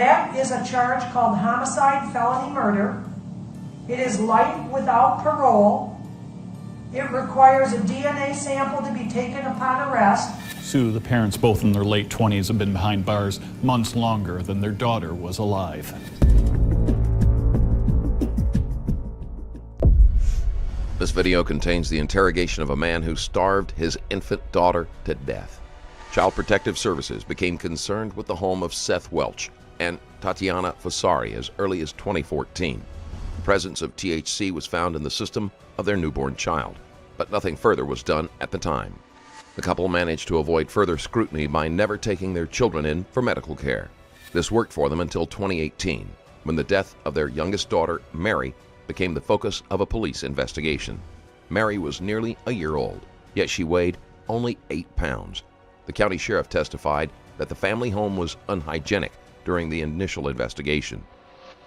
That is a charge called homicide felony murder. It is life without parole. It requires a DNA sample to be taken upon arrest. Sue, the parents, both in their late 20s, have been behind bars months longer than their daughter was alive. This video contains the interrogation of a man who starved his infant daughter to death. Child Protective Services became concerned with the home of Seth Welch and Tatiana Fusari as early as 2014. The presence of THC was found in the system of their newborn child, but nothing further was done at the time. The couple managed to avoid further scrutiny by never taking their children in for medical care. This worked for them until 2018, when the death of their youngest daughter, Mary, became the focus of a police investigation. Mary was nearly a year old, yet she weighed only 8 pounds. The county sheriff testified that the family home was unhygienic during the initial investigation.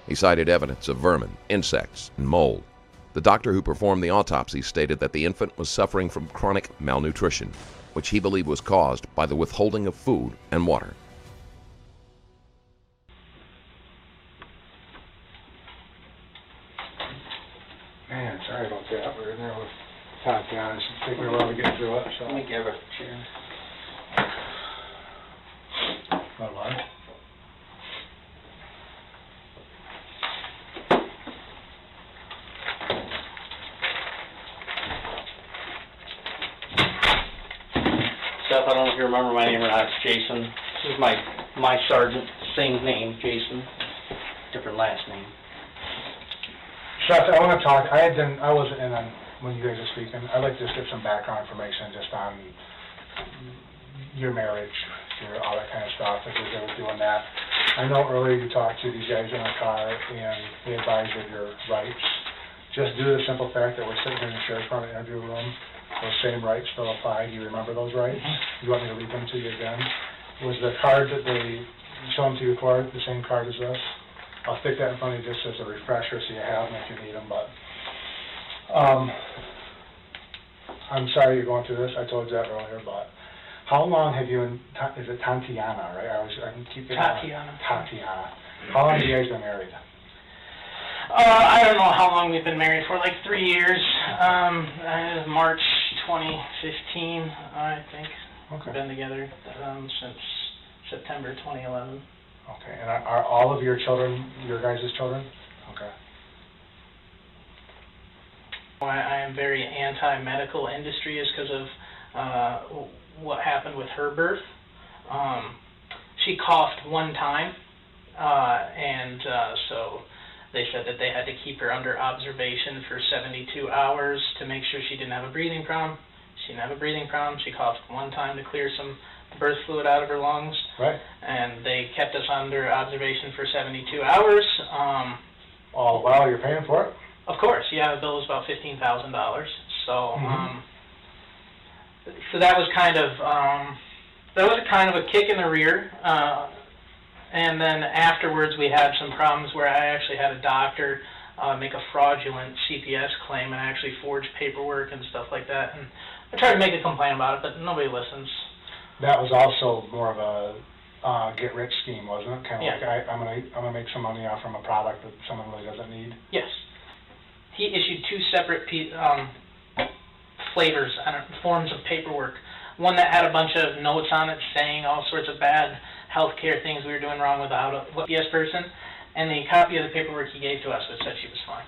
He cited evidence of vermin, insects, and mold. The doctor who performed the autopsy stated that the infant was suffering from chronic malnutrition, which he believed was caused by the withholding of food and water. Man, sorry about that. We were in there with Tatiana. It took me a while to get through it, so. Let me give it a chair. Hold on. Seth, I don't know if you remember my name or not, it's Jason. This is my, my sergeant, same name, Jason, different last name. Seth, I want to talk, I had done, I wasn't in on, when you guys were speaking. I'd like to just get some background information just on your marriage, your, all that kind of stuff, if you're ever doing that. I know earlier you talked to these guys in the car and they advised of your rights. Just due to the simple fact that we're sitting here in the sheriff's department interview room, those same rights still apply. Do you remember those rights? You want me to read them to you again? Was the card that they shown to you, Clark, the same card as this? I'll stick that in front of you just as a refresher so you have them if you need them, but, um, I'm sorry you're going through this, I told you that earlier, but how long have you and, Ta- is it Tatiana, right? I was, I can keep it. Tatiana. Tatiana. How long have you guys been married? Uh, I don't know how long we've been married for, like three years. Um, uh, March 2015, I think. Okay, Been together, um, since September 2011. okay, and are, are all of your children, your guys' children? Okay. Why I am very anti-medical industry is because of uh, w- what happened with her birth. Um, she coughed one time, uh, and uh, so they said that they had to keep her under observation for 72 hours to make sure she didn't have a breathing problem. She didn't have a breathing problem. She coughed one time to clear some birth fluid out of her lungs, Right? and they kept us under observation for 72 hours. Um, All the while you're paying for it? of course, yeah, the bill was about fifteen thousand dollars. So, mm-hmm. um, so that was kind of um, that was kind of a kick in the rear. Uh, and then afterwards, we had some problems where I actually had a doctor uh, make a fraudulent CPS claim and actually forged paperwork and stuff like that. And I tried to make a complaint about it, but nobody listens. That was also more of a, uh, get-rich scheme, wasn't it? Kind of Yeah. like, I, I'm gonna, I'm gonna make some money off from a product that someone really doesn't need. Yes. He issued two separate pe- um, flavors, I don't, forms of paperwork. One that had a bunch of notes on it saying all sorts of bad healthcare things we were doing wrong without a yes person, and the copy of the paperwork he gave to us that said she was fine.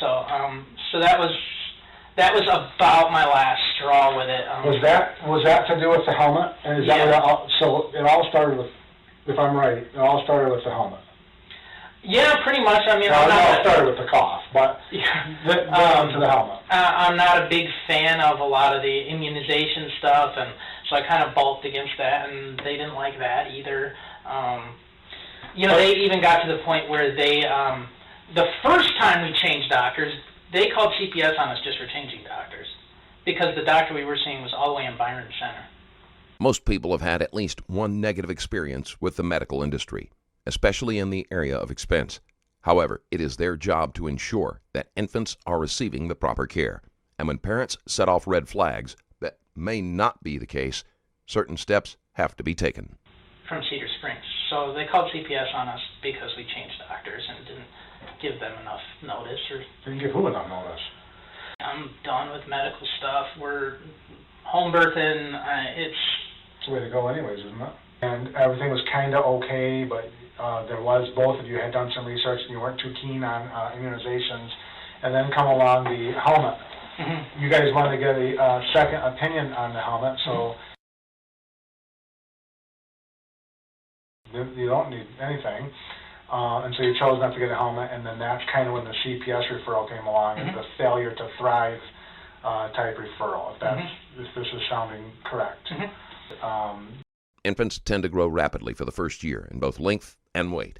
So, um, so that was that was about my last straw with it. Um, Was that, was that to do with the helmet? And is that what, Yeah. it all- so it all started with, if I'm right, it all started with the helmet? Yeah, pretty much. I mean, Well, I'm it all not. started with the cough, but Yeah. then, then Um, to the helmet. Uh, I'm not a big fan of a lot of the immunization stuff, and so I kind of balked against that, and they didn't like that either. Um, you know, they even got to the point where they, um, the first time we changed doctors, they called CPS on us just for changing doctors, because the doctor we were seeing was all the way in Byron Center. Most people have had at least one negative experience with the medical industry, especially in the area of expense. However, it is their job to ensure that infants are receiving the proper care. And when parents set off red flags may not be the case, certain steps have to be taken. from Cedar Springs. So they called CPS on us because we changed doctors and didn't give them enough notice or Didn't give who enough notice? I'm done with medical stuff. We're home birthing. Uh, it's It's the way to go anyways, isn't it? And everything was kinda okay, but, uh, there was, both of you had done some research and you weren't too keen on, uh, immunizations. And then come along the helmet. You guys wanted to get a, uh, second opinion on the helmet, so you you don't need anything. Uh, and so you chose not to get a helmet, and then that's kind of when the CPS referral came along, and the failure to thrive, uh, type referral, if that's, if this is sounding correct. Um, Infants tend to grow rapidly for the first year in both length and weight.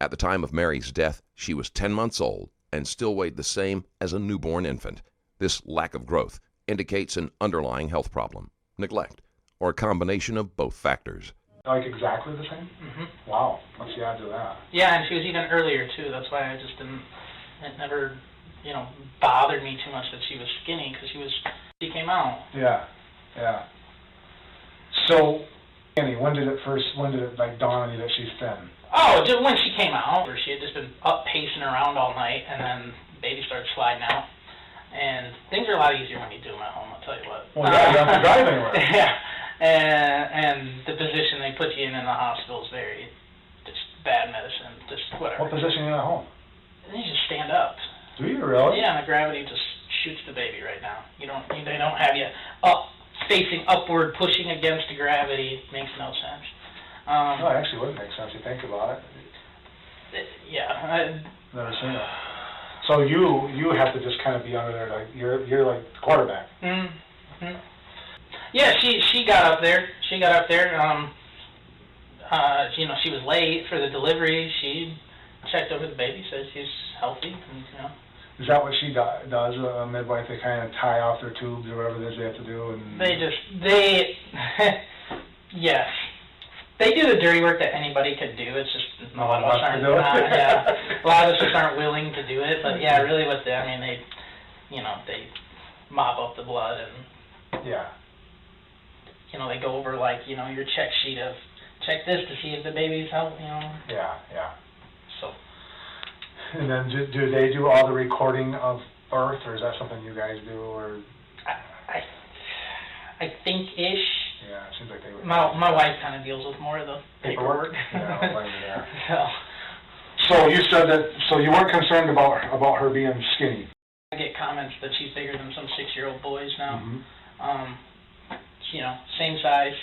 At the time of Mary's death, she was 10 months old and still weighed the same as a newborn infant. This lack of growth indicates an underlying health problem, neglect, or a combination of both factors. like exactly the same? hmm Wow, what's the odds of that? yeah, and she was even earlier too. That's why I just didn't. It never, you know, bothered me too much that she was skinny because she was. She came out. Yeah, yeah. So, Annie, when did it first, when did it like dawn on you that she's thin? Oh, just when she came out, she had just been up pacing around all night, and then baby started sliding out. And things are a lot easier when you do them at home. I'll tell you what. Well, yeah, you don't have to drive anywhere. yeah, and and the position they put you in in the hospital is very just bad medicine, just whatever. What position are you at home? And you just stand up. Do you really? Yeah, and the gravity just shoots the baby right now. You don't, you, they don't have you up, facing upward, pushing against the gravity. It makes no sense. Um, No, it actually would make sense, if you think about it. it- yeah, I, Never seen it. So you, you have to just kind of be under there, like, you're, you're like the quarterback. mm, mm. yeah. She she got up there. She got up there. Um, uh, you know, she was late for the delivery. She checked over the baby, says she's healthy, and you know. Is that what she do- does, a midwife, they kind of tie off their tubes or whatever it is they have to do and? They just they yes. They do the dirty work that anybody could do. It's just a lot of us to aren't. do uh, yeah, a lot of us just aren't willing to do it. But yeah, really, what they I mean, they, you know, they mop up the blood and Yeah, you know they go over like you know your check sheet of check this to see if the baby's healthy. You know, yeah, yeah. so And then do, do they do all the recording of birth, or is that something you guys do, or, I I, I think ish. Yeah, it seems like they would. My my wife kind of deals with more of the Paperwork? paperwork. Yeah, blame you there. so. So you said that, so you weren't concerned about, about her being skinny? I get comments that she's bigger than some six-year-old boys now. Mhm. Um, you know, same size,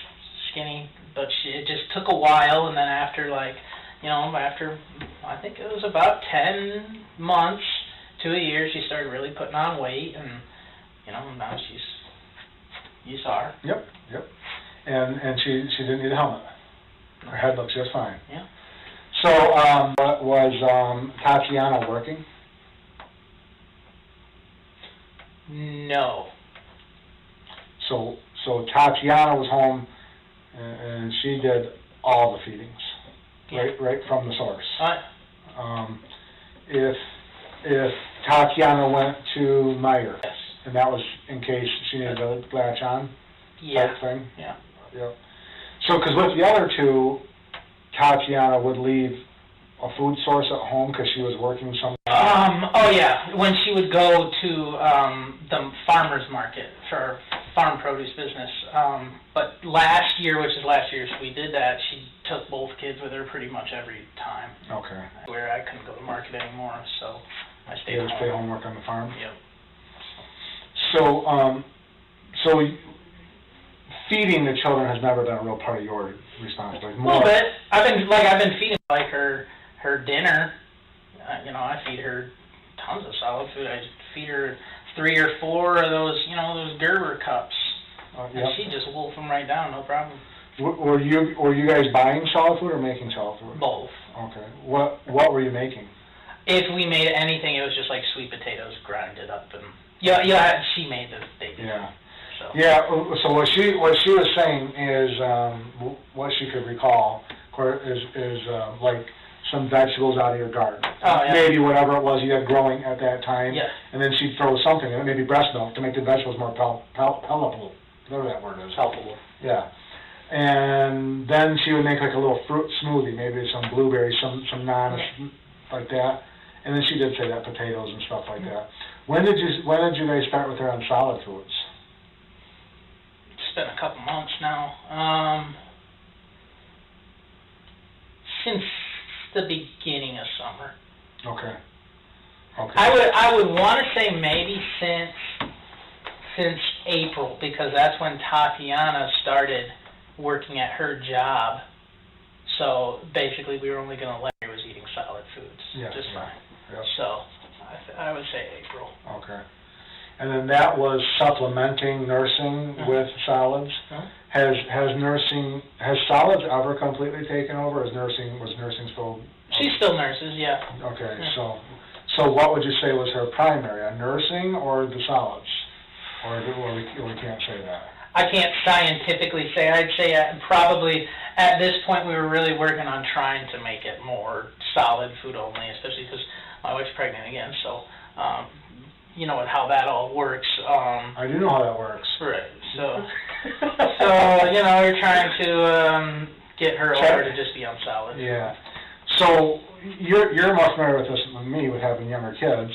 skinny, but she, it just took a while, and then after like, you know, after I think it was about ten months to a year, she started really putting on weight, and you know, now she's, you saw her. Yep, yep. And, and she, she didn't need a helmet? Her head looks just fine? Yeah. So, um, was, um, Tatiana working? No, So, so Tatiana was home, and, and she did all the feedings, right, right from the source. uh, Um, if, if Tatiana went to Meijer, yes, and that was in case she needed to latch on yeah, type thing? yeah. Yep. So, because with the other two, Tatiana would leave a food source at home because she was working somewhere. Um, oh yeah, when she would go to um, the farmer's market for farm produce business. Um, but last year, which is last year, so we did that. She took both kids with her pretty much every time. Okay. Where I couldn't go to market anymore, so I stayed would home. stay home, work on the farm. Yep. So, um, so feeding the children has never been a real part of your responsibility. A little bit. I've been like I've been feeding like her her dinner. Uh, you know, I feed her tons of solid food. I feed her three or four of those, you know, those Gerber cups, Uh, and she just wolf them right down, no problem. W- Were you were you guys buying solid food or making solid food? Both. Okay. What what were you making? If we made anything, it was just like sweet potatoes grinded up and yeah, yeah. She made the baby. Yeah. So Yeah. So what she what she was saying is um, what she could recall is is uh, like some vegetables out of your garden. Oh, yeah. Maybe whatever it was you had growing at that time. Yeah. And then she'd throw something in it, maybe breast milk, to make the vegetables more pal- pal- palatable, whatever that word is. palpable. Yeah. And then she would make like a little fruit smoothie, maybe some blueberries, some, some non, like that. And then she did say that potatoes and stuff like that. When did you, when did you guys start with her on solid foods? It's been a couple months now. Um, since the beginning of summer. Okay. Okay. I would I would want to say maybe since since April because that's when Tatiana started working at her job. So basically, we were only going to let her was eating solid foods Yeah, just yeah, fine. yep. So I, th- I would say April. Okay. And then that was supplementing nursing Mhm. with solids? Mhm. Has, has nursing, has solids ever completely taken over? Is nursing, was nursing still? She still nurses, yeah. Okay, Yeah. so, so what would you say was her primary, a nursing or the solids? Or, or we, or we can't say that? I can't scientifically say. I'd say uh, probably at this point we were really working on trying to make it more solid food only, especially because my wife's pregnant again. So, um, you know how that all works. Um, I do know how that works. right. So, so you know you're trying to um, get her over to just be on solid. Yeah. So you're, you're more familiar with this than me with having younger kids.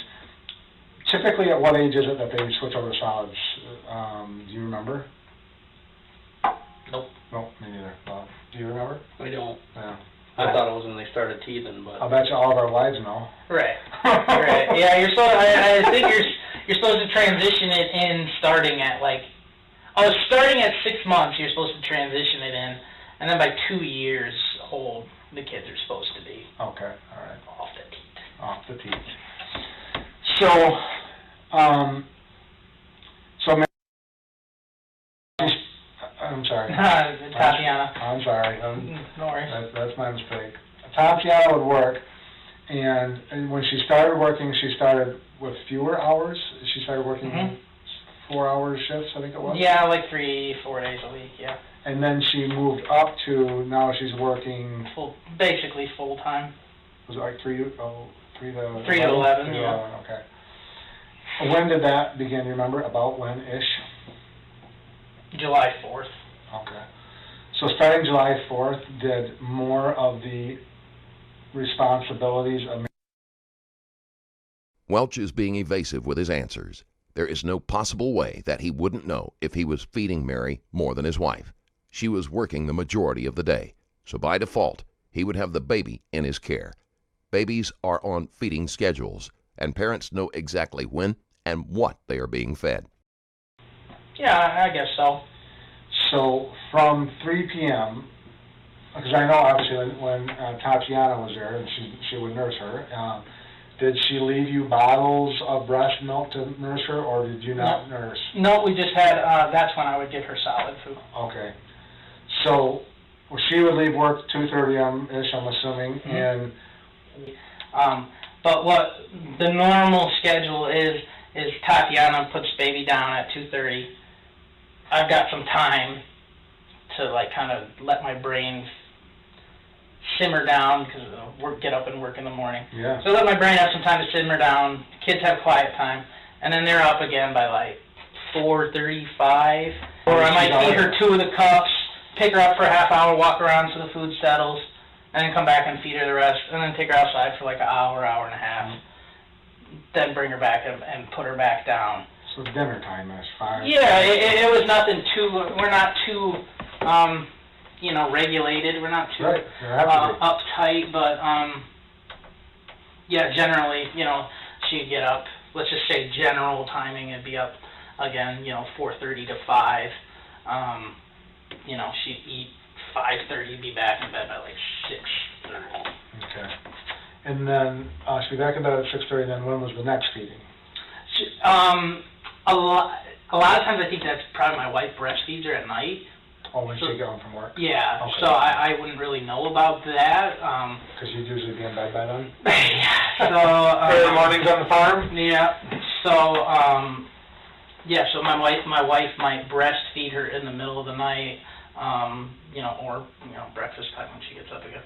Typically, at what age is it that they switch over to solids? Um, do you remember? Nope. Nope, me neither. Bob, do you remember? I don't. Yeah. I thought it was when they started teething, but I'll but bet you all of our wives know. Right. Right. Yeah, you're supposed. I, I think you're you're supposed to transition it in starting at like, oh, starting at six months. You're supposed to transition it in, and then by two years old, the kids are supposed to be Okay, all right. off the teat. Off the teeth. So, um, so. ma- I'm sorry. Tatiana. I'm sorry. Um, Mm, No worries. That, that's my mistake. Tatiana would work, and, and when she started working, she started with fewer hours. She started working Mhm. four-hour shifts, I think it was. Yeah, like three, four days a week. Yeah, And then she moved up to now she's working. full, basically full time. Was it like three? Oh, three to. Three to 11, Three to yeah. 11, Okay. When did that begin? You remember about when ish? July fourth. Okay. So starting July fourth, did more of the responsibilities of Welch is being evasive with his answers. There is no possible way that he wouldn't know if he was feeding Mary more than his wife. She was working the majority of the day, so by default, he would have the baby in his care. Babies are on feeding schedules, and parents know exactly when and what they are being fed. Yeah, I, I guess so. So from three PM, because I know obviously when, when uh, Tatiana was there and she, she would nurse her, um, did she leave you bottles of breast milk to nurse her or did you not nurse? No, we just had. Uh, that's when I would give her solid food. Okay. So well, she would leave work two thirty um, ish, I'm assuming, Mhm. and Um, but what the normal schedule is is Tatiana puts baby down at two thirty. I've got some time to like kind of let my brain simmer down because work get up and work in the morning. yeah. So let my brain have some time to simmer down. Kids have quiet time, and then they're up again by like four thirty-five. Or I might feed her two of the cups, pick her up for a half hour, walk around so the food settles, and then come back and feed her the rest, and then take her outside for like an hour, hour and a half. Then bring her back and, and put her back down. So dinner time is five. Yeah, it, it, it was nothing too. We're not too, um, you know, regulated. We're not too Right, have uh, be. uptight, but um, yeah, generally, you know, she'd get up. Let's just say general timing, it'd be up again, you know, 4:30 to 5. Um, you know, she'd eat 5:30, be back in bed by like 6:30. Okay. And then, uh, she'll be back in bed at six thirty, then when was the next feeding? She, um, a lot, a lot of times I think that's probably my wife breastfeeds her at night. Oh, when So- she get home from work? Yeah, Okay. so I, I wouldn't really know about that. Um, Because you'd usually be in bed by then? Yeah. So um, Early mornings on the farm? Yeah. So, um, yeah. So my wife, my wife might breastfeed her in the middle of the night, um, you know, or you know, breakfast time when she gets up again.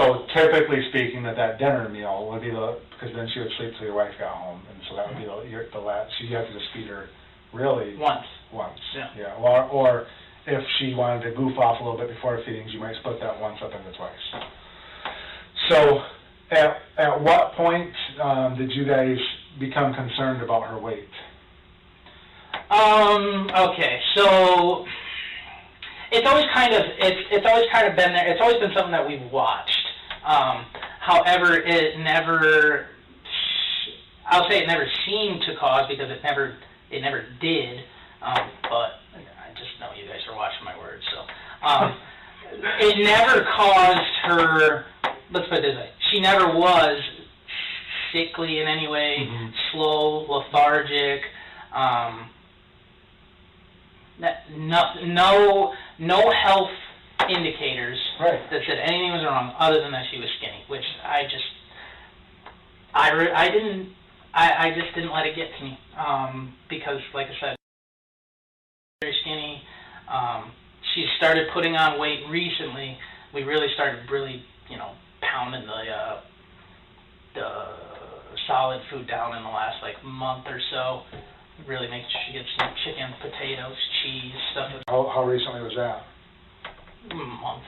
So typically speaking, that that dinner meal would be the, because then she would sleep till your wife got home, and so that would be the, your, the last, so you have to just feed her really Once. once. Yeah. Yeah, or, or if she wanted to goof off a little bit before feedings, you might split that once up into twice. So, at, at what point, um, did you guys become concerned about her weight? Um, okay, so it's always kind of it's it's always kind of been there. It's always been something that we've watched. Um, however, it never I'll say it never seemed to cause because it never it never did. Um, but I just know you guys are watching my words, so um, it never caused her. Let's put it this way: she never was sickly in any way, Mhm. slow, lethargic. Um, no, no, no health indicators Right. that said anything was wrong other than that she was skinny, which I just, I, re- I didn't, I, I just didn't let it get to me, um, because like I said, very skinny, um, she started putting on weight recently, we really started really, you know, pounding the, uh, the solid food down in the last like month or so, really making sure she gets some chicken, potatoes, cheese, stuff How, how recently was that? Month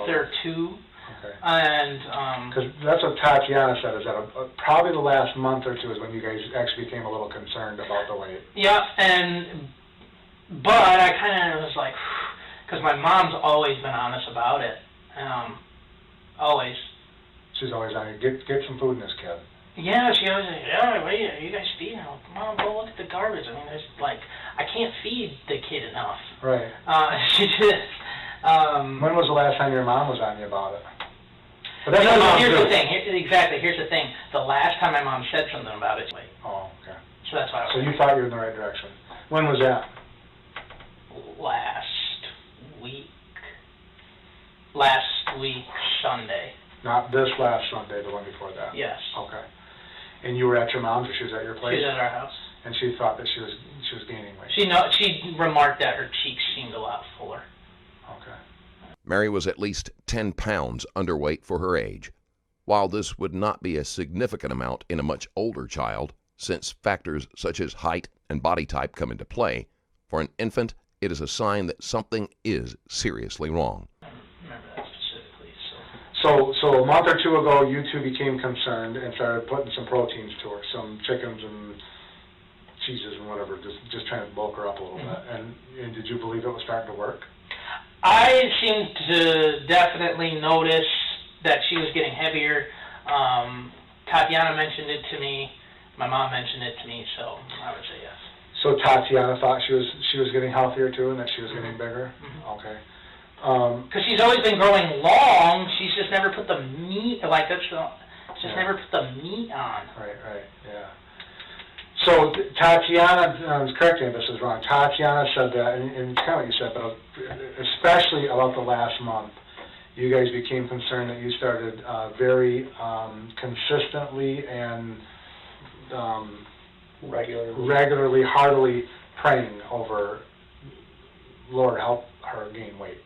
or two, Okay. and um, Because that's what Tatiana said, is that uh, probably the last month or two is when you guys actually became a little concerned about the weight. yeah, and but I kind of was like, because my mom's always been honest about it, um, always. She's always on, you, get, get some food in this kid. Yeah, she always like, yeah, wait, are you guys feeding? I'm like, Mom, go look at the garbage. I mean, there's like, I can't feed the kid enough. Right. Uh, she just, um, When was the last time your mom was on you about it? But no, that's no, what moms here's do. the thing. Here, exactly. Here's the thing. The last time my mom said something about it, Oh, okay. so that's why I So was you thought you were in the right direction. When was that? last week. Last week Sunday. Not this last Sunday, the one before that? Yes. Okay. And you were at your mom's, or she was at your place? She's at our house. And she thought that she was, she was gaining weight? She know she remarked that her cheeks seemed a lot fuller. Mary was at least 10 pounds underweight for her age. While this would not be a significant amount in a much older child, since factors such as height and body type come into play, for an infant it is a sign that something is seriously wrong. So, so a month or two ago, you two became concerned and started putting some proteins to her, some chickens and cheeses and whatever, just, just trying to bulk her up a little bit. And, and did you believe it was starting to work? I seemed to definitely notice that she was getting heavier. Um, Tatiana mentioned it to me. My mom mentioned it to me, so I would say yes. So Tatiana thought she was, she was getting healthier too and that she was getting bigger? Mhm. Okay. Um, Because she's always been growing long. She's just never put the meat like that's the, just Yeah. never put the meat on. Right, right, yeah. So Tatiana, um, correct me if this is wrong, Tatiana said that, and, and kind of what you said, but especially about the last month, you guys became concerned that you started uh, very um, consistently and um, regularly. regularly, heartily praying over, Lord, help her gain weight.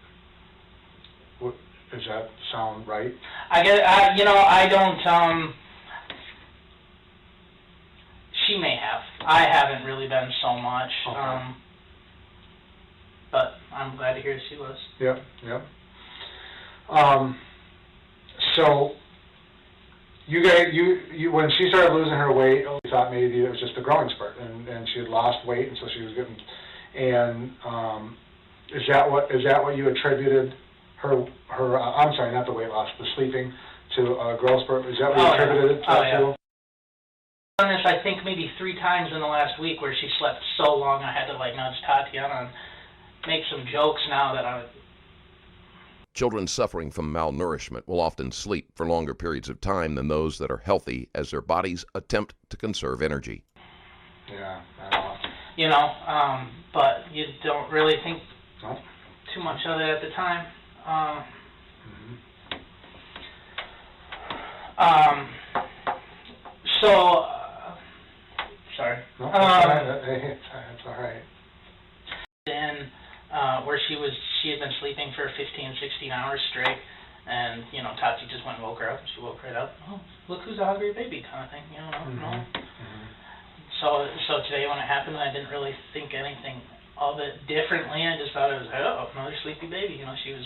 What- Does that sound right? I get, I, you know, I don't, um, she may have. I haven't really been so much. Okay. Um, but I'm glad to hear she was. Yep, yep. Um, so, you guys, you, you, when she started losing her weight, we thought maybe it was just a growing spurt, and, and she had lost weight, and so she was getting, and, um, is that what, is that what you attributed her, her, uh, I'm sorry, not the weight loss, the sleeping, to a growth spurt, is that what you Oh, yeah. attributed it to? Oh, yeah. Done this, I think maybe three times in the last week where she slept so long I had to like nudge Tatiana and make some jokes now that I Children suffering from malnourishment will often sleep for longer periods of time than those that are healthy as their bodies attempt to conserve energy. Yeah, I know. you know, um, but you don't really think No? too much of it at the time. Um, Mhm. um, so, uh, sorry. No, that's all right, Um, it's, it's all right. in uh, where she was, she had been sleeping for 15, 16 hours straight, and you know, Tati just went and woke her up. She woke right up. Oh, look who's a hungry baby, kind of thing. You know, no. Mhm, mhm. So, so today when it happened, I didn't really think anything of it differently. I just thought it was, oh, another sleepy baby. You know, she was,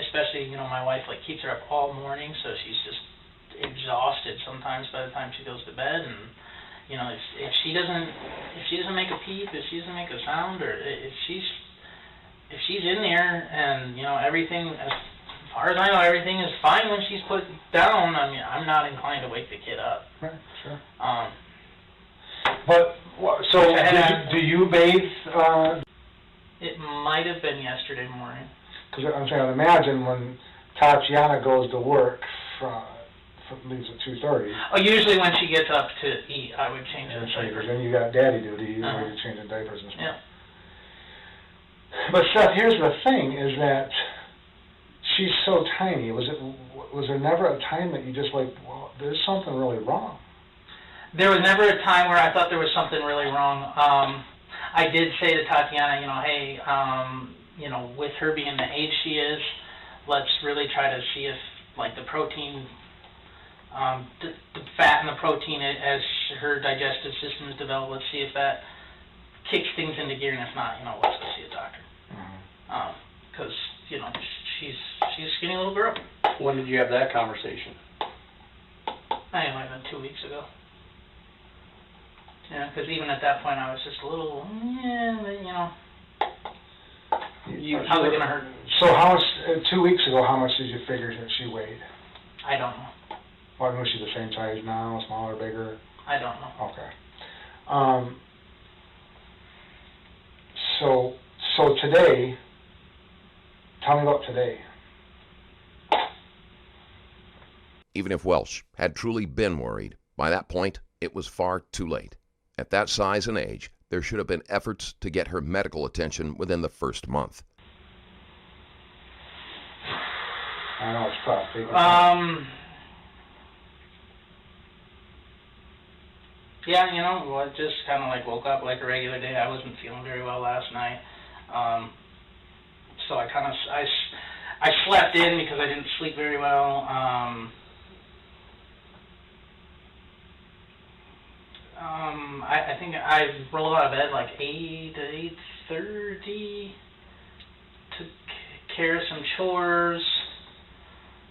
especially, you know, my wife like keeps her up all morning, so she's just exhausted sometimes by the time she goes to bed. And you know, if, if she doesn't, if she doesn't make a peep, if she doesn't make a sound, or if she's, if she's in there and you know everything, as far as I know, everything is fine when she's put down. I mean, I'm not inclined to wake the kid up. Right, sure. Um, But, wha- so, And I- you- do you bathe, uh, it might have been yesterday morning. Because I'm saying, I'd imagine when Tatiana goes to work from, from leaves at two thirty, Oh, usually when she gets up to eat, I would change and the so then you got daddy duty, Uh-huh. you're changing diapers and stuff. Yeah. But Seth, here's the thing: is that she's so tiny. Was it? Was there never a time that you just like, well, there's something really wrong? There was never a time where I thought there was something really wrong. Um, I did say to Tatiana, you know, hey, um, you know, with her being the age she is, let's really try to see if, like, the protein, um, the, the fat and the protein as her digestive system is developed, let's see if that kicks things into gear, and if not, you know, let's go see a doctor. Um 'cause you know, she's she's a skinny little girl. When did you have that conversation? I think it might have been two weeks ago. Yeah, because even at that point, I was just a little, yeah, but, you know, You, how's it gonna hurt? So how much? Uh, two weeks ago, how much did you figure that she weighed? I don't know. Well, was she the same size now, smaller, bigger? I don't know. Okay. Um, so, so today, tell me about today. Even if Welch had truly been worried, by that point it was far too late. At that size and age, there should have been efforts to get her medical attention within the first month. I know it's tough. They- Um. Yeah, you know, well, I just kind of like woke up like a regular day. I wasn't feeling very well last night, um, so I kind of I, I slept in because I didn't sleep very well. Um, um, I, I think I rolled out of bed like eight to eight thirty. Took care of some chores.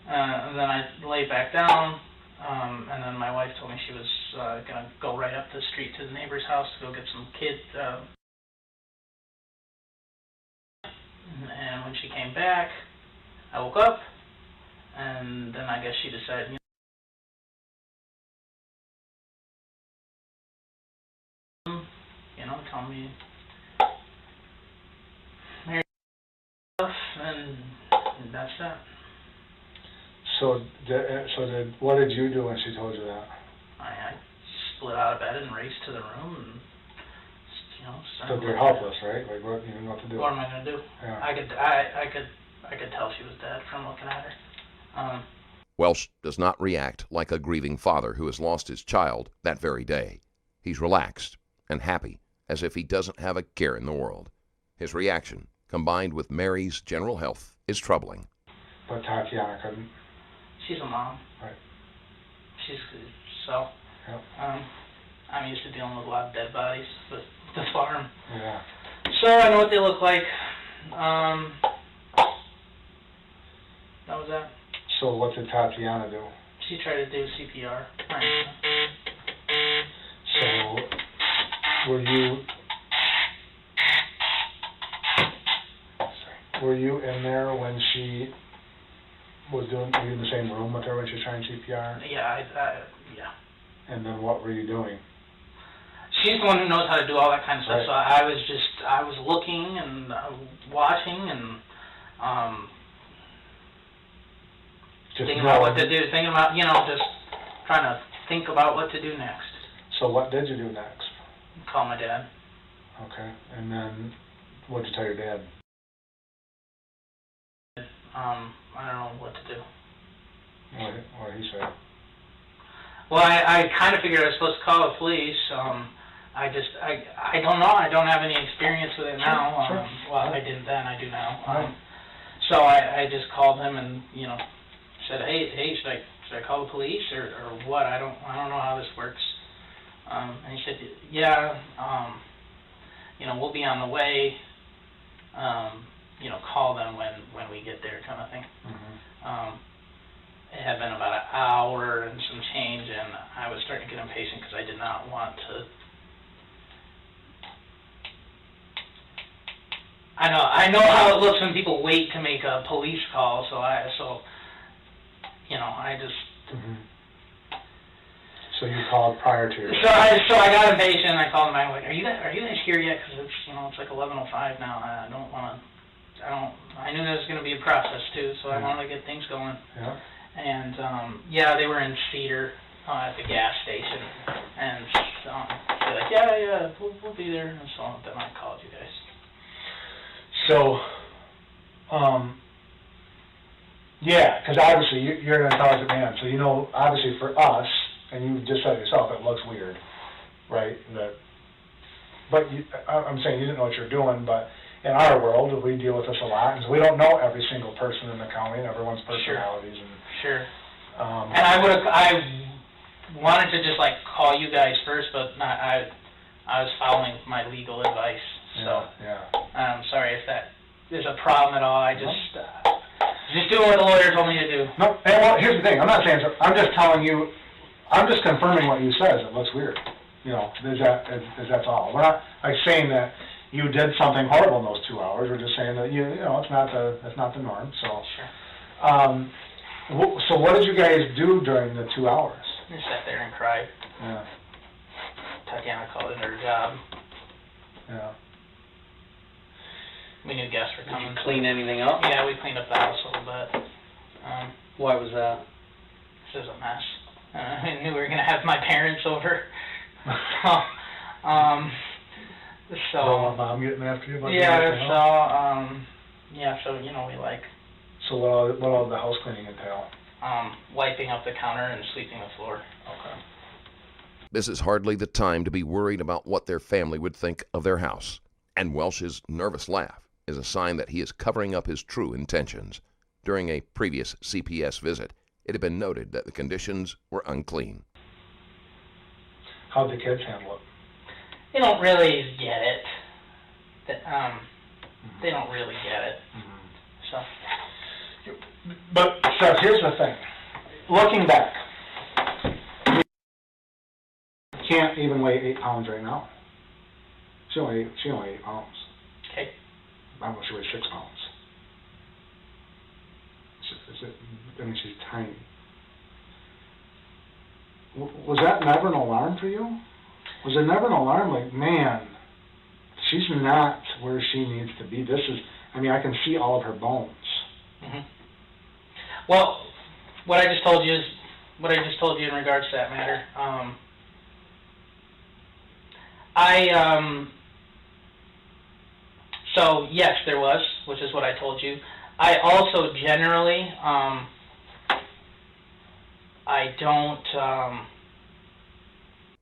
Uh, and then I lay back down, um, and then my wife told me she was uh, gonna go right up the street to the neighbor's house to go get some kid. Uh, and when she came back, I woke up, and then I guess she decided, you know, you know tell me and that's that. So, the- uh, so did, what did you do when she told you that? I, I split out of bed and raced to the room and, you know, So started you're looking at- helpless, right? Like, what, you didn't know what to do? What am I gonna do? Yeah. I could, I, I could, I could tell she was dead from looking at her. Um, Welch does not react like a grieving father who has lost his child that very day. He's relaxed and happy, as if he doesn't have a care in the world. His reaction, combined with Mary's general health, is troubling. But Tatiana couldn't. She's a mom. Right. She's, so, Yep. um, I'm used to dealing with a lot of dead bodies with the farm. Yeah. So I know what they look like. Um, that was that. So what did Tatiana do? She tried to do CPR. So, were you, were you in there when she was doing, were you in the same room with her when she was trying CPR? Yeah, I, I, yeah. And then what were you doing? she's the one who knows how to do all that kind of stuff. So I was just I was looking and uh, watching and um, Just thinking about what to do, thinking about you know just trying to think about what to do next. So what did you do next? Call my dad. Okay, and then what'd you tell your dad? Um, I don't know what to do. What, what he say? Well, I, I kind of figured I was supposed to call the police. Um, I just I I don't know. I don't have any experience with it now. Sure, Um, well, I didn't then. I do now. Right. Um, so I, I just called him and you know said, hey, hey, should I should I call the police or, or what? I don't I don't know how this works. Um, and he said, yeah, um, you know, we'll be on the way. Um, you know, call them when when we get there, kind of thing. Mhm. Um, it had been about an hour and some change, and I was starting to get impatient because I did not want to. I know, I know how it looks when people wait to make a police call, so I, so, you know, I just, Mhm. So you called prior to your... so I, so I got impatient, I called them, I'm like, are you guys, are you guys here yet? Because it's, you know, it's like eleven oh five now, I don't wanna, I don't, I knew there was gonna be a process too, so I Yeah. wanted to get things going. Yeah. And, um, yeah, they were in Cedar, uh, at the gas station, and, um, they're like, yeah, yeah, we'll, we'll be there, and so then I called you guys. So, um, yeah, because obviously you, you're an intelligent man, so you know, obviously for us, and you just said it yourself, it looks weird, right? But you, I, I'm saying you didn't know what you're doing, but in our world, we deal with this a lot, and we don't know every single person in the county and everyone's personalities and, Sure. um. And I would've, I wanted to just like call you guys first, but not, I, I was following my legal advice, so. Yeah, I'm sorry if that is a problem at all, I just, uh, just doing what the lawyer told me to do. No, and well, here's the thing, I'm not saying, so- I'm just telling you, I'm just confirming what you said, it looks weird. You know, is that, is, is that's all. We're not, like, saying that you did something horrible in those two hours, we're just saying that, you, you know, it's not the, that's not the norm, so. Sure. Um, wh- so what did you guys do during the two hours? Just sat there and cried. Yeah, Tatiana called it her job. yeah. We knew guests were Did coming. you so- clean anything up? Yeah, we cleaned up the house a little bit. Um, Why was that? this is a mess. Uh, I knew we were gonna have my parents over. So, um, Don't want so, my mom getting after you about yeah, anything so, else? um, yeah, so, you know, we like, So what all, what all the house cleaning entail? um, wiping up the counter and sweeping the floor. Okay. This is hardly the time to be worried about what their family would think of their house. And Welch's nervous laugh is a sign that he is covering up his true intentions. During a previous CPS visit, it had been noted that the conditions were unclean. How'd the kids handle it? They don't really get it. That, um, they don't really get it, so. But, Seth, here's the thing. Looking back, can't even weigh eight pounds right now. She only, she only eight pounds. Okay. I don't know, she weighs six pounds. Is it, I mean, she's tiny. W- Was that never an alarm for you? Was it never an alarm, like, man, she's not where she needs to be, this is, I mean, I can see all of her bones. Mhm. Well, what I just told you is, what I just told you in regards to that matter, um, I, um, so yes, there was, which is what I told you. I also generally, um, I don't, um,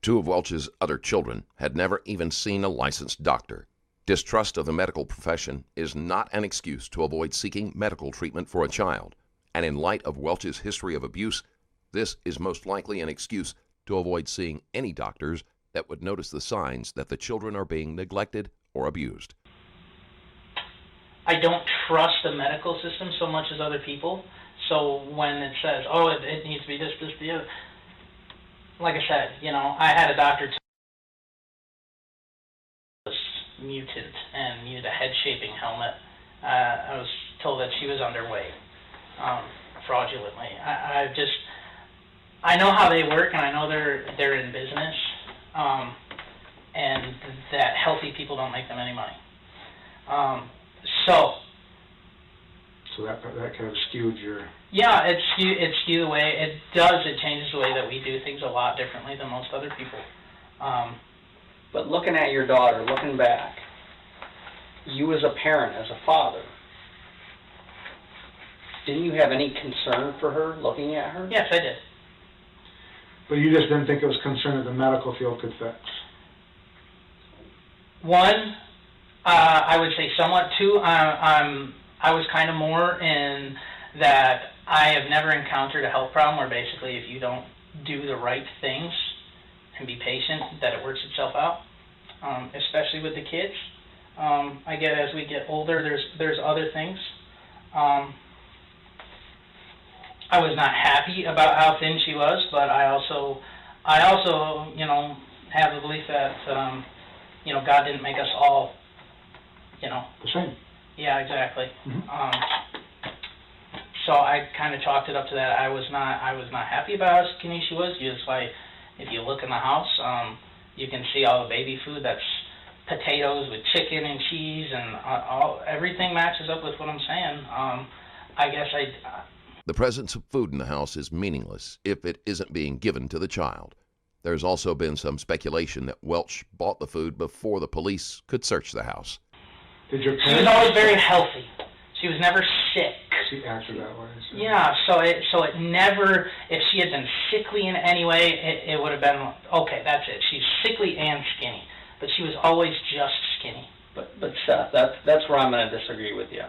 Two of Welch's other children had never even seen a licensed doctor. Distrust of the medical profession is not an excuse to avoid seeking medical treatment for a child. And in light of Welch's history of abuse, this is most likely an excuse to avoid seeing any doctors that would notice the signs that the children are being neglected or abused. I don't trust the medical system so much as other people. So when it says, oh, it, it needs to be this, this, the other, like I said, you know, I had a doctor was mutant and needed a head shaping helmet. Uh, I was told that she was underweight, um, fraudulently. I, I just, I know how they work and I know they're, they're in business, um, and that healthy people don't make them any money. Um, so, So that, that kind of skewed your, yeah, it skew it skew the way it does. It changes the way that we do things a lot differently than most other people. Um, But looking at your daughter, looking back, you as a parent, as a father, didn't you have any concern for her, looking at her? yes, I did. but you just didn't think it was concern that the medical field could fix? One, uh, I would say somewhat. Two, uh, I'm I was kind of more in that I have never encountered a health problem where basically if you don't do the right things and be patient, that it works itself out. um, especially with the kids. Um, I get as we get older, there's there's other things. Um, I was not happy about how thin she was, but I also I also you know have the belief that um, you know God didn't make us all you know The same. Yeah, exactly. Mhm. Um, so I kind of chalked it up to that. I was not, I was not happy about how skinny she was. Just like, if you look in the house, um, you can see all the baby food. That's potatoes with chicken and cheese, and uh, all everything matches up with what I'm saying. Um, I guess I, The presence of food in the house is meaningless if it isn't being given to the child. There's also been some speculation that Welch bought the food before the police could search the house. Did your she was always very healthy. She was never sick. She answered that way. so- Yeah, so it so it never if she had been sickly in any way, it, it would have been okay. That's it. She's sickly and skinny, but she was always just skinny. But, but Seth, that's, that's where I'm gonna disagree with you.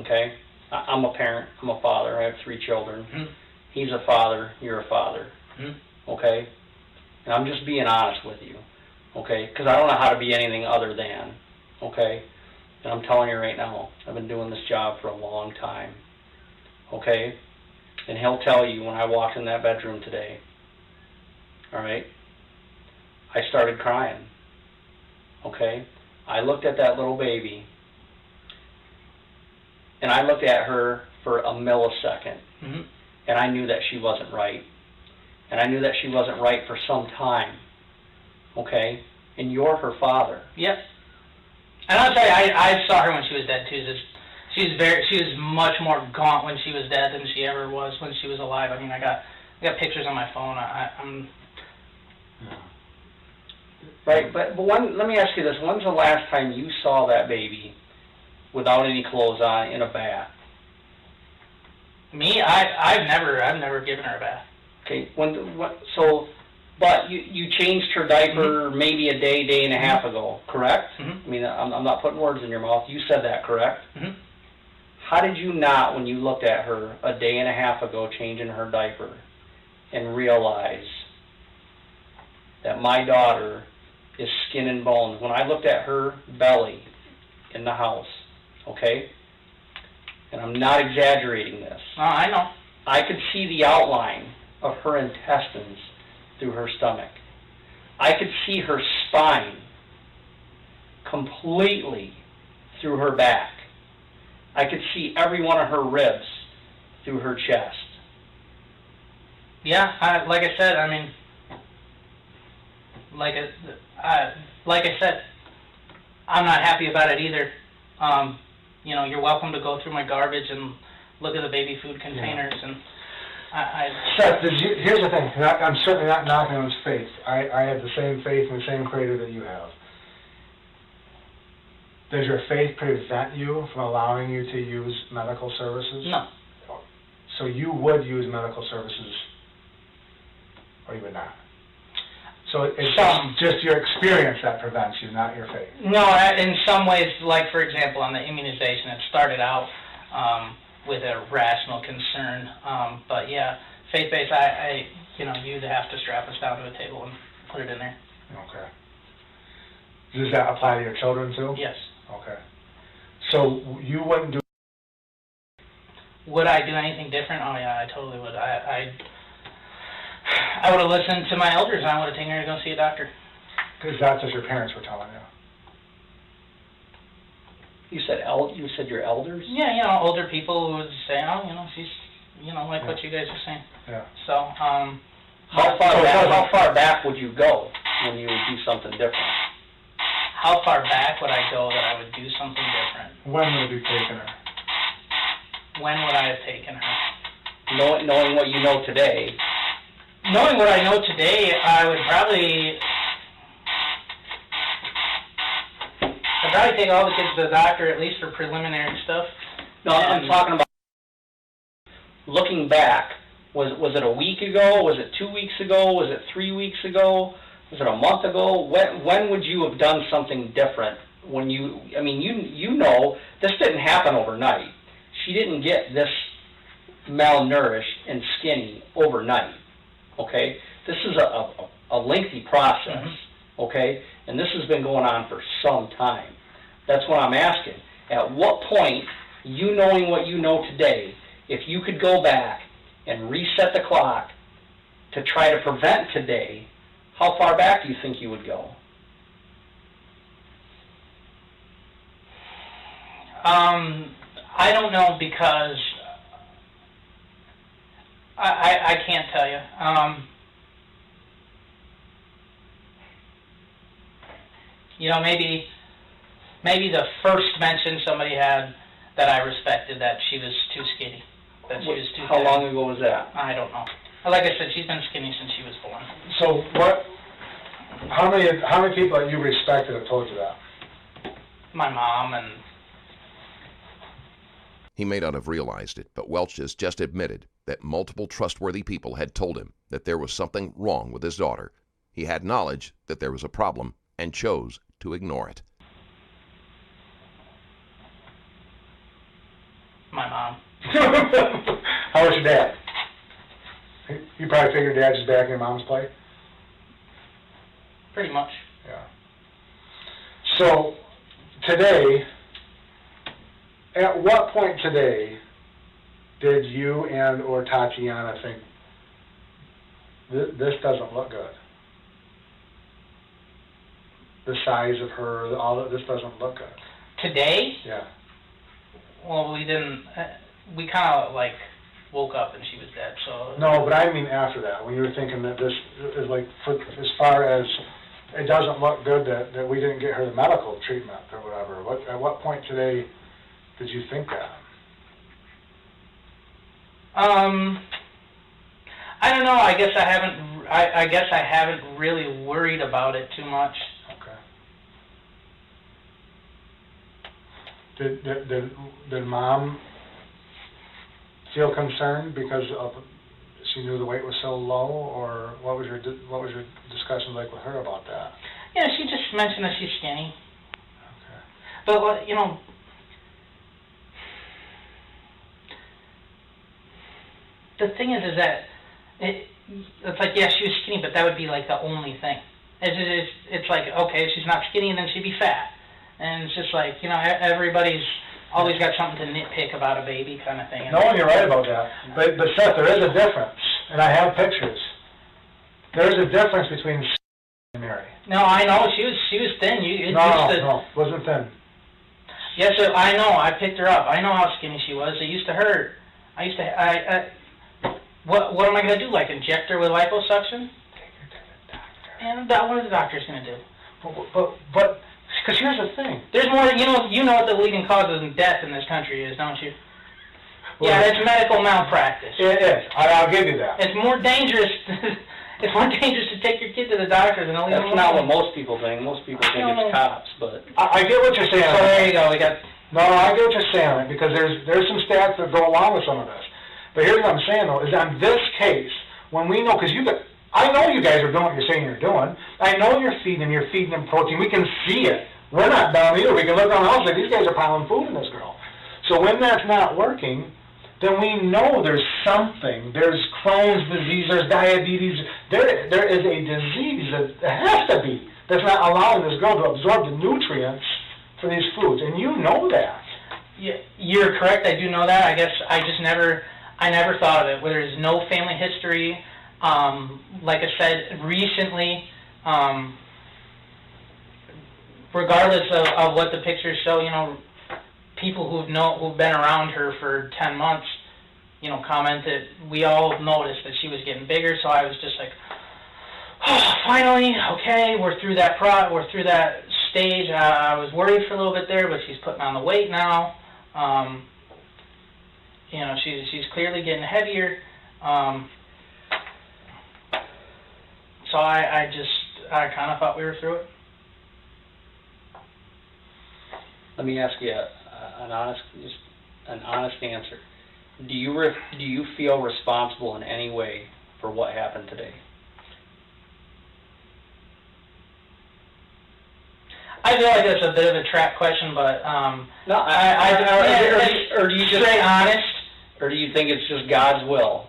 Okay? I, I'm a parent, I'm a father, I have three children. Mhm. He's a father, you're a father. Mhm. Okay? And I'm just being honest with you. Okay? Because I don't know how to be anything other than. Okay? And I'm telling you right now, I've been doing this job for a long time. Okay? And he'll tell you when I walked in that bedroom today. All right? I started crying. Okay? I looked at that little baby, and I looked at her for a millisecond, hmm and I knew that she wasn't right. And I knew that she wasn't right for some time. Okay? And you're her father. Yep. And I'll tell you, I I saw her when she was dead too. Just she was very she was much more gaunt when she was dead than she ever was when she was alive. I mean, I got I got pictures on my phone. I, I- I'm Right, but, but one, let me ask you this, when's the last time you saw that baby without any clothes on in a bath? me. I I've never I've never given her a bath. Okay, when, what, so, but you, you changed her diaper maybe a day, day and a half ago, correct? Mhm. I mean, I'm, I'm not putting words in your mouth, you said that, correct? Mhm. How did you not, when you looked at her a day and a half ago changing her diaper, and realize that my daughter is skin and bones? When I looked at her belly in the house, okay? And I'm not exaggerating this. Oh, I know. I could see the outline of her intestines through her stomach. I could see her spine completely through her back. I could see every one of her ribs through her chest. Yeah, I, like I said, I mean, like I, I, like I said, I'm not happy about it either. Um, you know, you're welcome to go through my garbage and look at the baby food containers, and I, I Seth, did you, here's the thing, and I, I'm certainly not knocking on his faith. I, I have the same faith in the same creator that you have. Does your faith prevent you from allowing you to use medical services? no, So you would use medical services, or you would not? So it- it's Some. just your experience that prevents you, not your faith? no. I- In some ways, like for example, on the immunization, it started out um, with a rational concern, um, but yeah, faith-based. I, I, you know, you'd have to strap us down to a table and put it in there. Okay. Does that apply to your children too? Yes. Okay. So you wouldn't do, Would I do anything different? Oh yeah, I totally would. I I, I would have listened to my elders. I would have taken her to go see a doctor. because that's what your parents were telling you. You said el- you said your elders? Yeah, you know, older people would say, oh, you know, she's, you know, like what you guys are saying. Yeah. So, um, How far So back, how far back would you go when you would do something different? how far back would I go that I would do something different? When would you taken her? When would I have taken her? Knowing, knowing what you know today, Knowing what I know today, I would probably, I'd probably take all the kids to the doctor at least for preliminary stuff. No, I'm talking about looking back. Was was it a week ago? Was it two weeks ago? Was it three weeks ago? Was it a month ago? When when would you have done something different? When you, I mean, you you know this didn't happen overnight. She didn't get this malnourished and skinny overnight. Okay, this is a a, a lengthy process. Mhm. Okay, And this has been going on for some time. That's what I'm asking. At what point, you knowing what you know today, if you could go back and reset the clock to try to prevent today, how far back do you think you would go? Um, I don't know because I, I, I can't tell you. Um, you know, maybe maybe the first mention somebody had that I respected that she was too skinny, that she was too. How thin. long ago was that? I don't know. Like I said, she's been skinny since she was born. So what, how many, how many people that you respected have told you that? My mom and He may not have realized it, but Welch has just admitted that multiple trustworthy people had told him that there was something wrong with his daughter. He had knowledge that there was a problem and chose to ignore it. My mom. How was your dad? You probably figured dad's just back in your mom's play? Pretty much. Yeah. So, today, at what point today did you and or Tatiana think, "Th- this doesn't look good? The size of her, all of, this doesn't look good. Today, Yeah. Well, we didn't. Uh, we kind of like woke up and she was dead. So No, but I mean after that, when you were thinking that this is like, for, as far as, it doesn't look good that, that we didn't get her the medical treatment or whatever, what, at what point today did you think that? Um, I don't know. I guess I haven't. I, I guess I haven't really worried about it too much. Okay. Did, did, did, did mom feel concerned because of, she knew the weight was so low, or what was your, di- what was your discussion like with her about that? Yeah, she just mentioned that she's skinny. Okay. But what you know, the thing is, is that it, it's like yeah, she was skinny, but that would be like the only thing. It's it's, it's like okay, she's not skinny, and then she'd be fat, and it's just like you know, e- everybody's always got something to nitpick about a baby kind of thing. And No, you're right about that. But, but Seth, there is a difference, and I have pictures. There is a difference between and Mary. No, I know she was she was thin. You it No, used no, to, no, wasn't thin. Yes, sir, I know. I picked her up. I know how skinny she was. It used to hurt. I used to. I. I what What am I gonna do? Like inject her with liposuction? Take her to the doctor. And that, what is the doctor's gonna do? But, but, but, because here's the thing. There's more. You know. You know what the leading cause of death in this country is, don't you? Well, yeah, it's medical malpractice. It is, I, I'll give you that. It's more dangerous. it's more dangerous to take your kid to the doctor than to leave That's not what most people think. Most people think No. it's cops, but I, I get what you're saying. So there you go. We got. No, no, I get what you're saying, because there's, there's some stats that go along with some of this. But here's what I'm saying though, is on this case, when we know, because you got, I know you guys are doing what you're saying you're doing. I know you're feeding them, you're feeding them protein. We can see it. We're not dumb either. We can look the house like these guys are piling food in this girl. So when that's not working, then we know there's something. There's Crohn's disease, there's diabetes. There, there is a disease that has to be that's not allowing this girl to absorb the nutrients for these foods, and you know that. Yeah, you're correct. I do know that. I guess I just never, I never thought of it. Where there's no family history. Um, like I said, recently, um, regardless of, of what the pictures show, you know, people who've know who've been around her for ten months, you know, commented. We all noticed that she was getting bigger. So I was just like, oh, finally, okay, we're through that pro, we're through that stage. Uh, I was worried for a little bit there, but she's putting on the weight now. Um, you know, she's she's clearly getting heavier. Um, so I, I just I kind of thought we were through it. Let me ask you a, an honest, just an honest answer. Do you re, do you feel responsible in any way for what happened today? I feel like that's a bit of a trap question, but um, No, I, I, or, yeah, or, or do you just, stay honest. or do you think it's just God's will?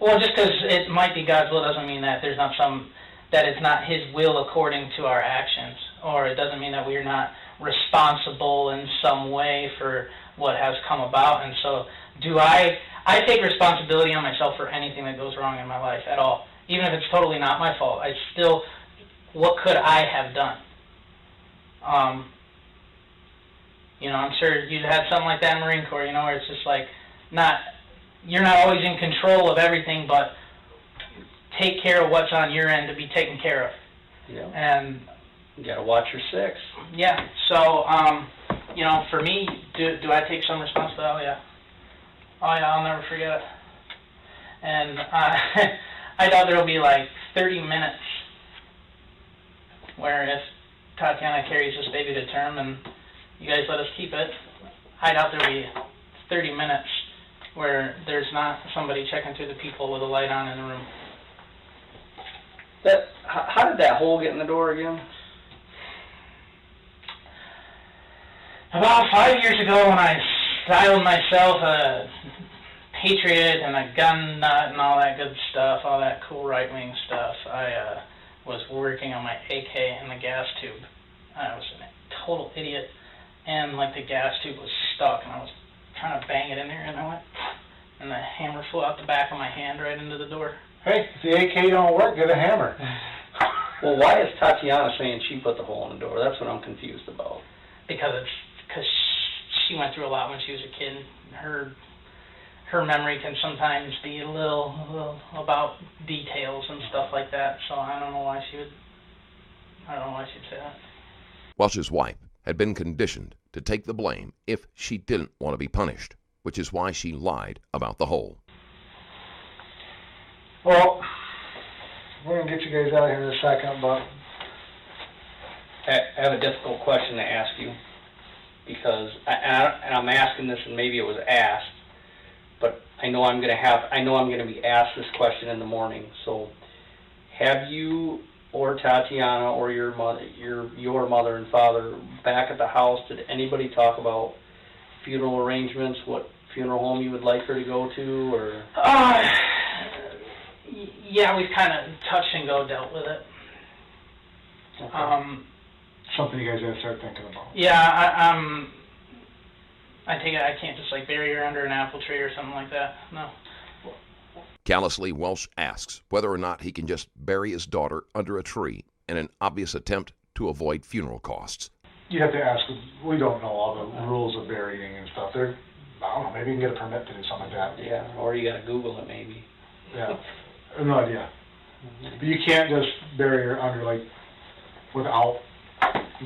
Well, just because it might be God's will doesn't mean that there's not some that it's not His will according to our actions, or it doesn't mean that we're not responsible in some way for what has come about. And so, do I? I take responsibility on myself for anything that goes wrong in my life at all, even if it's totally not my fault. I still, what could I have done? Um, you know, I'm sure you had something like that in Marine Corps. You know, where it's just like not you're not always in control of everything, but take care of what's on your end to be taken care of. Yeah, And you gotta watch your six. yeah, so um, you know, for me, do do I take some responsibility? Oh yeah, oh yeah, I'll never forget it. And uh, I doubt there'll be like 30 minutes where if Tatiana carries this baby to term and you guys let us keep it, I doubt there'll be 30 minutes where there's not somebody checking through the people with a light on in the room. That, how, how did that hole get in the door again? About five years ago, when I styled myself a patriot and a gun nut and all that good stuff, all that cool right wing stuff, I uh, was working on my AK in the gas tube. I was a total idiot, and like the gas tube was stuck, and I was trying to bang it in there, and I went, and the hammer flew out the back of my hand right into the door. Hey, if the AK don't work, get a hammer. Well, why is Tatiana saying she put the hole in the door? That's what I'm confused about. because it's because she went through a lot when she was a kid. Her her memory can sometimes be a little, a little about details and stuff like that. So I don't know why she would. I don't know why she'd say that. Welch's wife had been conditioned to take the blame if she didn't want to be punished, which is why she lied about the hole. Well, we're gonna get you guys out of here in a second, but I I have a difficult question to ask you, because, I- and I- and I'm asking this, and maybe it was asked, but I know I'm gonna have, I know I'm gonna be asked this question in the morning, so have you or Tatiana or your mother, your, your mother and father back at the house, did anybody talk about funeral arrangements, what funeral home you would like her to go to, or? Uh, y- yeah, we've kind of touch and go dealt with it. Um, something you guys gotta start thinking about. yeah, I, um, I take it I can't just like bury her under an apple tree or something like that. No. Callously, Welch asks whether or not he can just bury his daughter under a tree in an obvious attempt to avoid funeral costs. You have to ask, we don't know all the rules of burying and stuff. There, I don't know, maybe you can get a permit to do something like that. Yeah, or you gotta Google it maybe. Yeah, I have no idea. But you can't just bury her under like, without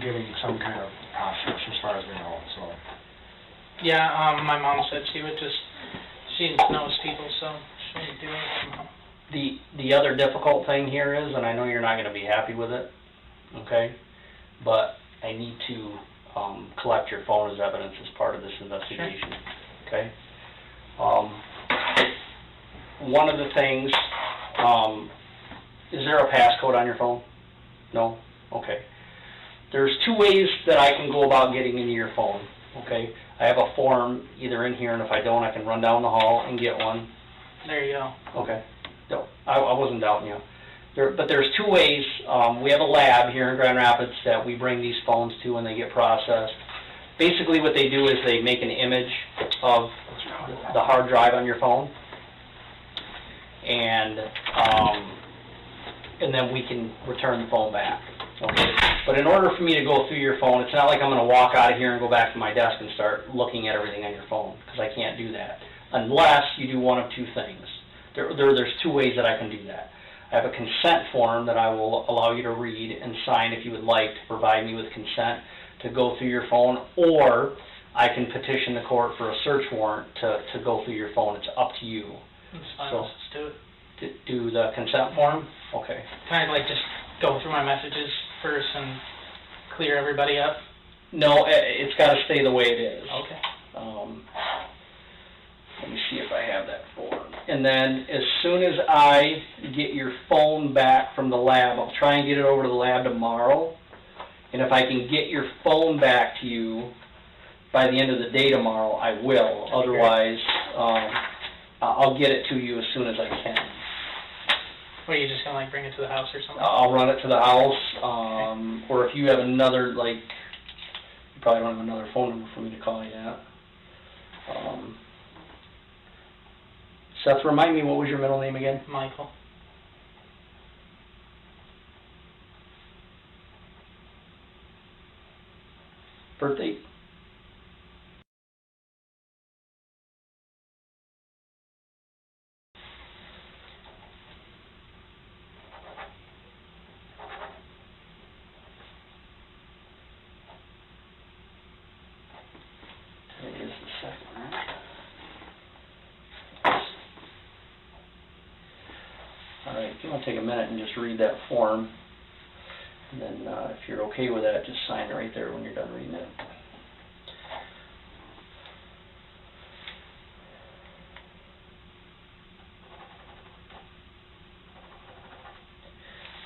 getting some kind of process as far as we know, so. Yeah, um, my mom said she would just, she knows people, so she'd do it somehow. The, the other difficult thing here is, and I know you're not gonna be happy with it, okay? But I need to, um, collect your phone as evidence as part of this investigation, okay? Um, one of the things, um, is there a passcode on your phone? No? Okay. There's two ways that I can go about getting into your phone, okay? I have a form either in here, and if I don't, I can run down the hall and get one. There you go. Okay. No, I, I wasn't doubting you. There, but there's two ways. Um, we have a lab here in Grand Rapids that we bring these phones to when they get processed. Basically, what they do is they make an image of the hard drive on your phone, and um, and then we can return the phone back. Okay. But in order for me to go through your phone, it's not like I'm going to walk out of here and go back to my desk and start looking at everything on your phone because I can't do that unless you do one of two things. There, there, there's two ways that I can do that. I have a consent form that I will allow you to read and sign if you would like to provide me with consent to go through your phone, or I can petition the court for a search warrant to, to go through your phone. It's up to you. It's fine, So- let's do it. To do the consent form? Okay. Can I like just go through my messages first and clear everybody up? No, i- it's got to stay the way it is. Okay. Um, let me see if I have that form. And then as soon as I get your phone back from the lab, I'll try and get it over to the lab tomorrow. And if I can get your phone back to you by the end of the day tomorrow, I will. Otherwise, um, I- I'll get it to you as soon as I can. Or are you just gonna like bring it to the house or something? I'll run it to the house, um, or if you have another, like, you probably don't have another phone number for me to call you at. Um, Seth, remind me, what was your middle name again? Michael. Birthday? Today is the second, right? All right, if you want to take a minute and just read that form, and then, uh, if you're okay with that, just sign it right there when you're done reading it.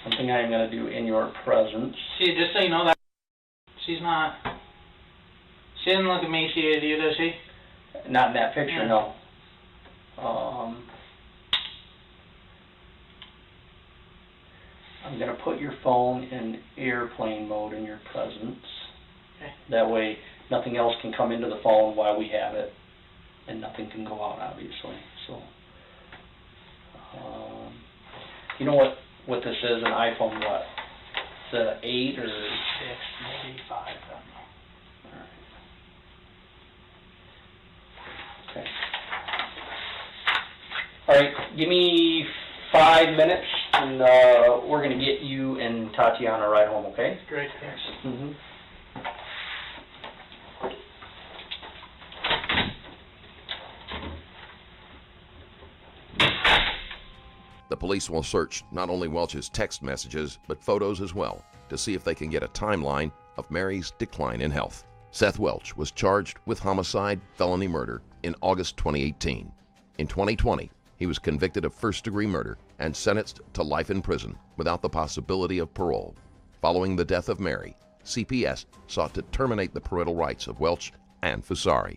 Something I am gonna do in your presence. She just so you know that she's not. She didn't look at emaciated to you, does she? Not in that picture, Yeah. no. Um, I'm gonna put your phone in airplane mode in your presence. Okay. That way, nothing else can come into the phone while we have it, and nothing can go out, obviously, so. Um, you know what, what this is, an iPhone what? It's a eight or? Six, maybe five. I don't know. Okay. All right, give me five minutes, and, uh, we're gonna get you and Tatiana right home, okay? Great, thanks. Mm-hmm. The police will search not only Welch's text messages, but photos as well to see if they can get a timeline of Mary's decline in health. Seth Welch was charged with homicide, felony murder in August 2018. In 2020, he was convicted of first degree murder and sentenced to life in prison without the possibility of parole. Following the death of Mary, CPS sought to terminate the parental rights of Welch and Fusari.